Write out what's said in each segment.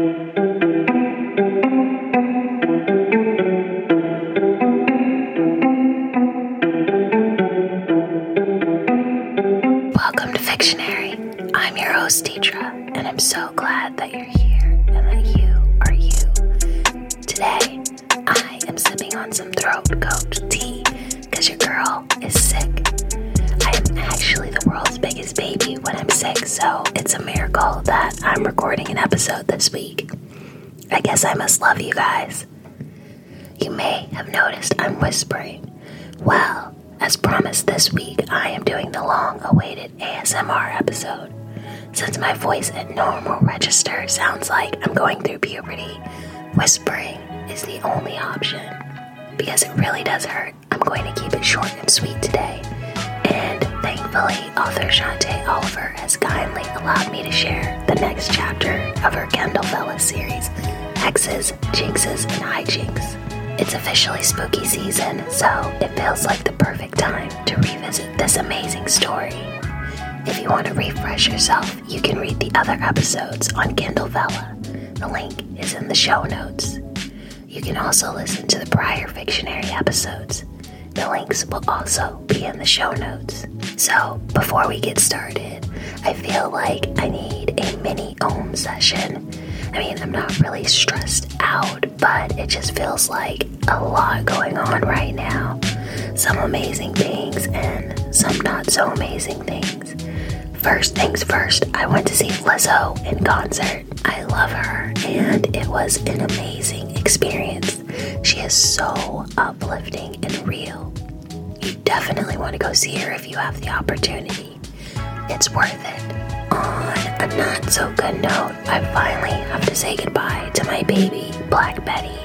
Welcome to Fictionary. I'm your host, Deidre, and I'm so glad that you're here and that you are you. Today, I am sipping on some Throat Coat so it's a miracle that I'm recording an episode this week. I guess I must love you guys. You may have noticed I'm whispering. Well, as promised this week, I am doing the long awaited ASMR episode. Since my voice at normal register sounds like I'm going through puberty, whispering is the only option. Because it really does hurt, I'm going to keep it short and sweet today. Thankfully, author Shantae Oliver has kindly allowed me to share the next chapter of her Kindle Vella series, Hexes, Jinxes, and Hijinks. It's officially spooky season, so it feels like the perfect time to revisit this amazing story. If you want to refresh yourself, you can read the other episodes on Kindle Vella. The link is in the show notes. You can also listen to the prior Fictionary episodes. The links will also be in the show notes. So, before we get started, I feel like I need a mini OM session. I mean, I'm not really stressed out, but it just feels like a lot going on right now. Some amazing things and some not so amazing things. First things first, I went to see Lizzo in concert. I love her, and it was an amazing experience. She is so uplifting and real. You definitely want to go see her if you have the opportunity. It's worth it. On a not so good note, I finally have to say goodbye to my baby, Black Betty.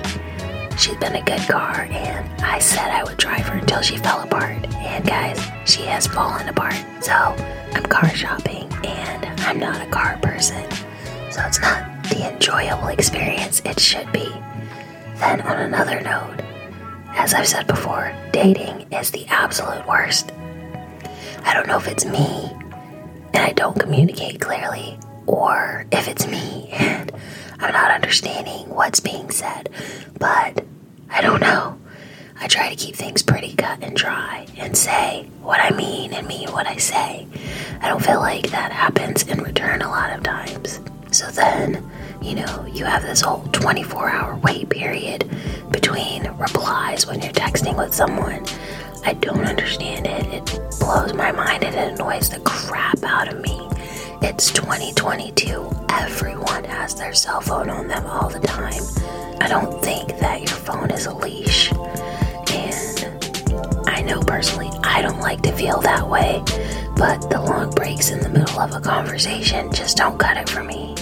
She's been a good car, and I said I would drive her until she fell apart. And guys, she has fallen apart. So I'm car shopping, and I'm not a car person. So it's not the enjoyable experience it should be. Then, on another note, as I've said before, dating is the absolute worst. I don't know if it's me and I don't communicate clearly, or if it's me and I'm not understanding what's being said, but I don't know. I try to keep things pretty cut and dry and say what I mean and mean what I say. I don't feel like that happens in return a lot of times. So then, you know, you have this whole 24 hour wait period between replies when you're texting with someone. I don't understand it. It blows my mind and it annoys the crap out of me. It's 2022. Everyone has their cell phone on them all the time. I don't think that your phone is a leash. And I know personally I don't like to feel that way, but the long breaks in the middle of a conversation just don't cut it for me.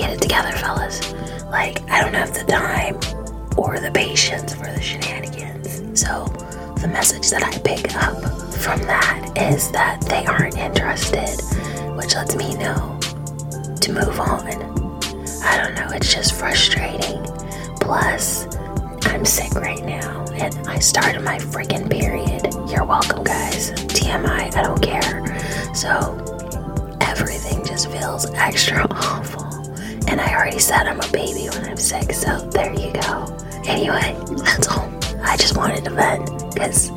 Get it together, fellas. Like, I don't have the time or the patience for the shenanigans. So, the message that I pick up from that is that they aren't interested, which lets me know to move on. I don't know, it's just frustrating. Plus, I'm sick right now and I started my freaking period. You're welcome, guys. TMI, I don't care. So, everything just feels extra awful. And I already said I'm a baby when I'm sick, so there you go. Anyway, that's all. I just wanted to vent because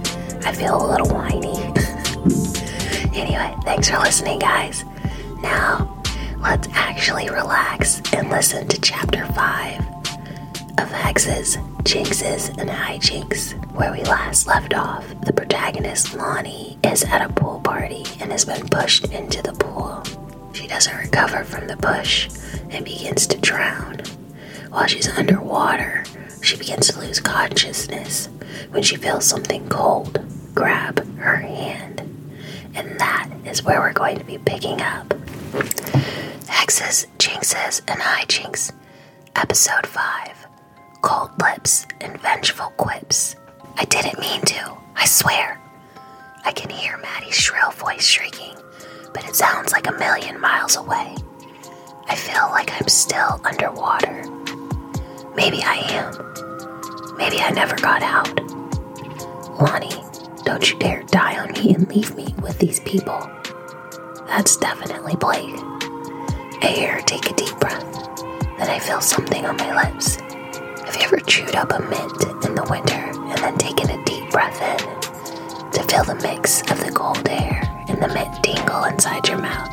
I feel a little whiny. anyway, thanks for listening, guys. Now, let's actually relax and listen to chapter 5 of Hexes, Jinxes, and Hijinks. Where we last left off, the protagonist, Lonnie, is at a pool party and has been pushed into the pool. She doesn't recover from the push and begins to drown. While she's underwater, she begins to lose consciousness when she feels something cold grab her hand. And that is where we're going to be picking up. Hexes, Jinxes, and Hijinks, Episode 5 Cold Lips and Vengeful Quips. I didn't mean to, I swear. I can hear Maddie's shrill voice shrieking, but it sounds like a million miles away. I feel like I'm still underwater. Maybe I am. Maybe I never got out. Lonnie, don't you dare die on me and leave me with these people. That's definitely Blake. Air, take a deep breath. Then I feel something on my lips. Have you ever chewed up a mint in the winter and then taken a deep breath in to feel the mix of the cold air the mint tingle inside your mouth,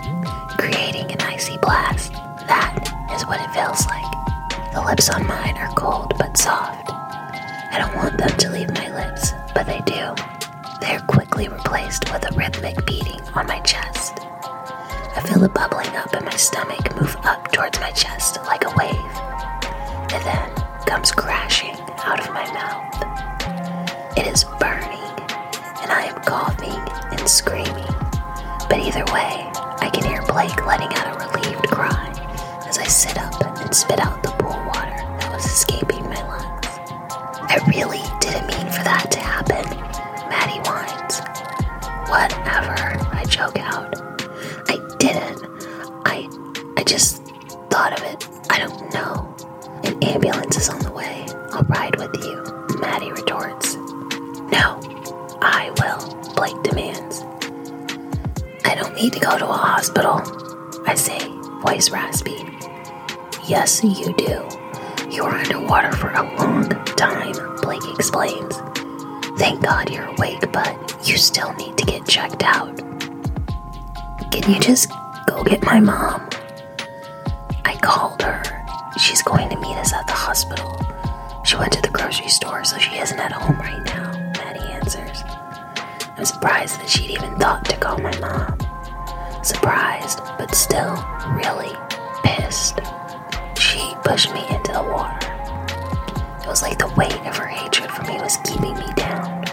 creating an icy blast? That is what it feels like. The lips on mine are cold but soft. I don't want them to leave my lips, but they do. They are quickly replaced with a rhythmic beating on my chest. I feel the bubbling up in my stomach move up towards my chest like a wave. It then comes crashing out of my mouth. It is burning, and I am coughing and screaming. But either way, I can hear Blake letting out a relieved cry as I sit up and spit out the pool water that was escaping my lungs. I really didn't mean for that to happen, Maddie whines. Whatever, I choke out. I didn't. I I just thought of it. I don't know. An ambulance is on the way. I'll ride with you, Maddie retorts. No, I will, Blake need to go to a hospital, I say, voice raspy. Yes, you do. You were underwater for a long time, Blake explains. Thank God you're awake, but you still need to get checked out. Can you just go get my mom? I called her. She's going to meet us at the hospital. She went to the grocery store, so she isn't at home right now, Maddie answers. I'm surprised that she'd even thought to call my mom. Surprised, but still really pissed. She pushed me into the water. It was like the weight of her hatred for me was keeping me down.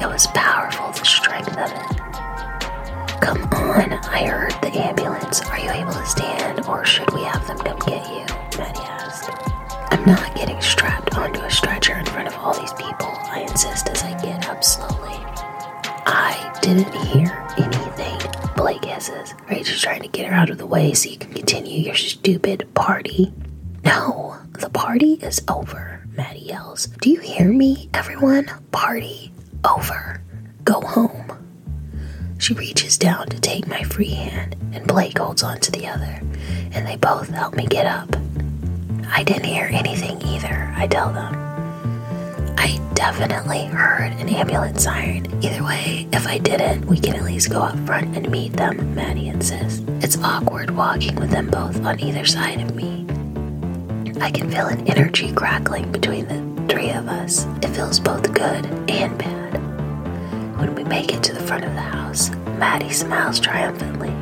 It was powerful, the strength of it. Come on, I heard the ambulance. Are you able to stand, or should we have them come get you? Maddie asked. I'm not getting strapped onto a stretcher in front of all these people, I insist as I get up slowly. I didn't hear anything, Blake hisses. Are you trying to get her out of the way so you can continue your stupid party? No, the party is over, Maddie yells. Do you hear me, everyone? Party over. Go home. She reaches down to take my free hand, and Blake holds on to the other, and they both help me get up. I didn't hear anything either, I tell them. I definitely heard an ambulance siren. Either way, if I didn't, we can at least go up front and meet them, Maddie insists. It's awkward walking with them both on either side of me. I can feel an energy crackling between the three of us. It feels both good and bad. When we make it to the front of the house, Maddie smiles triumphantly.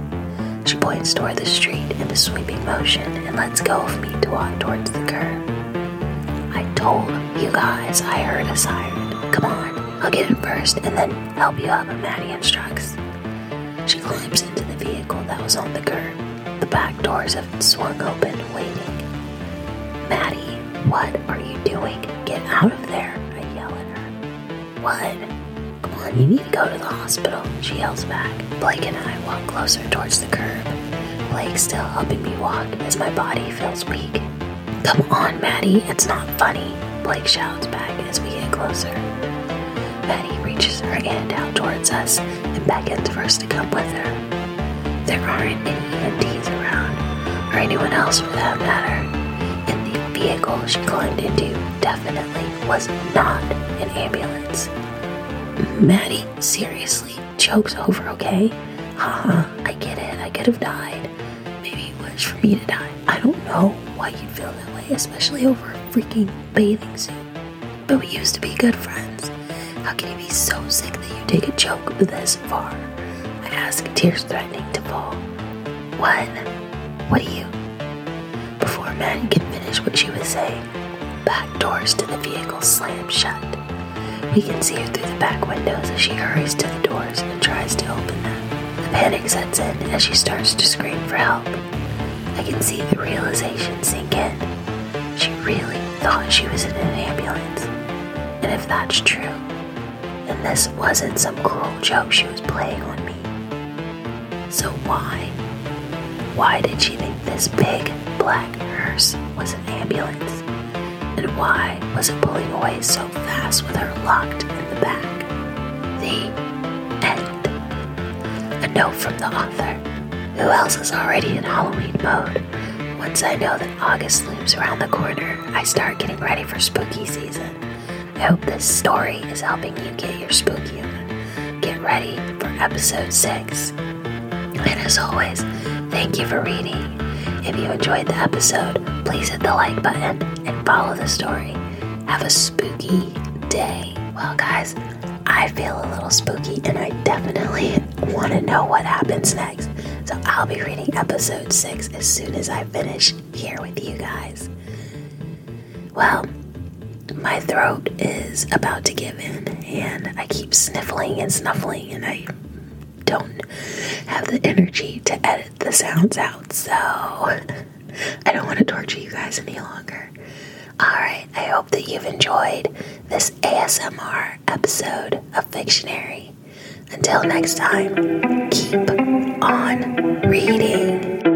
She points toward the street in a sweeping motion and lets go of me to walk towards the curb. Told you guys I heard a siren. Come on, I'll get in first and then help you up, Maddie instructs. She climbs into the vehicle that was on the curb. The back doors have swung open, waiting. Maddie, what are you doing? Get out of there, I yell at her. What? Come on, you need to go to the hospital, she yells back. Blake and I walk closer towards the curb. Blake still helping me walk as my body feels weak. Come on, Maddie, it's not funny, Blake shouts back as we get closer. Maddie reaches her hand out towards us and beckons for us to come with her. There aren't any EMTs around, or anyone else for that matter. And the vehicle she climbed into definitely was not an ambulance. Maddie seriously chokes over, okay? Haha, I get it. I could have died. Was for me to die. I don't know why you'd feel that way, especially over a freaking bathing suit. But we used to be good friends. How can you be so sick that you take a joke this far? I ask, tears threatening to fall. What? What are you? Before Maddie can finish what she was saying, back doors to the vehicle slam shut. We can see her through the back windows as she hurries to the doors and tries to open them. The panic sets in as she starts to scream for help. I can see the realization sink in. She really thought she was in an ambulance. And if that's true, then this wasn't some cruel joke she was playing on me. So why? Why did she think this big black hearse was an ambulance? And why was it pulling away so fast with her locked in the back? The end. A note from the author. Who else is already in Halloween mode? Once I know that August looms around the corner, I start getting ready for spooky season. I hope this story is helping you get your spooky on. Get ready for episode 6. And as always, thank you for reading. If you enjoyed the episode, please hit the like button and follow the story. Have a spooky day. Well, guys, I feel a little spooky and I definitely want to know what happens next. I'll be reading episode 6 as soon as I finish here with you guys. Well, my throat is about to give in and I keep sniffling and snuffling and I don't have the energy to edit the sounds out. So I don't want to torture you guys any longer. Alright, I hope that you've enjoyed this ASMR episode of Fictionary. Until next time, keep on reading.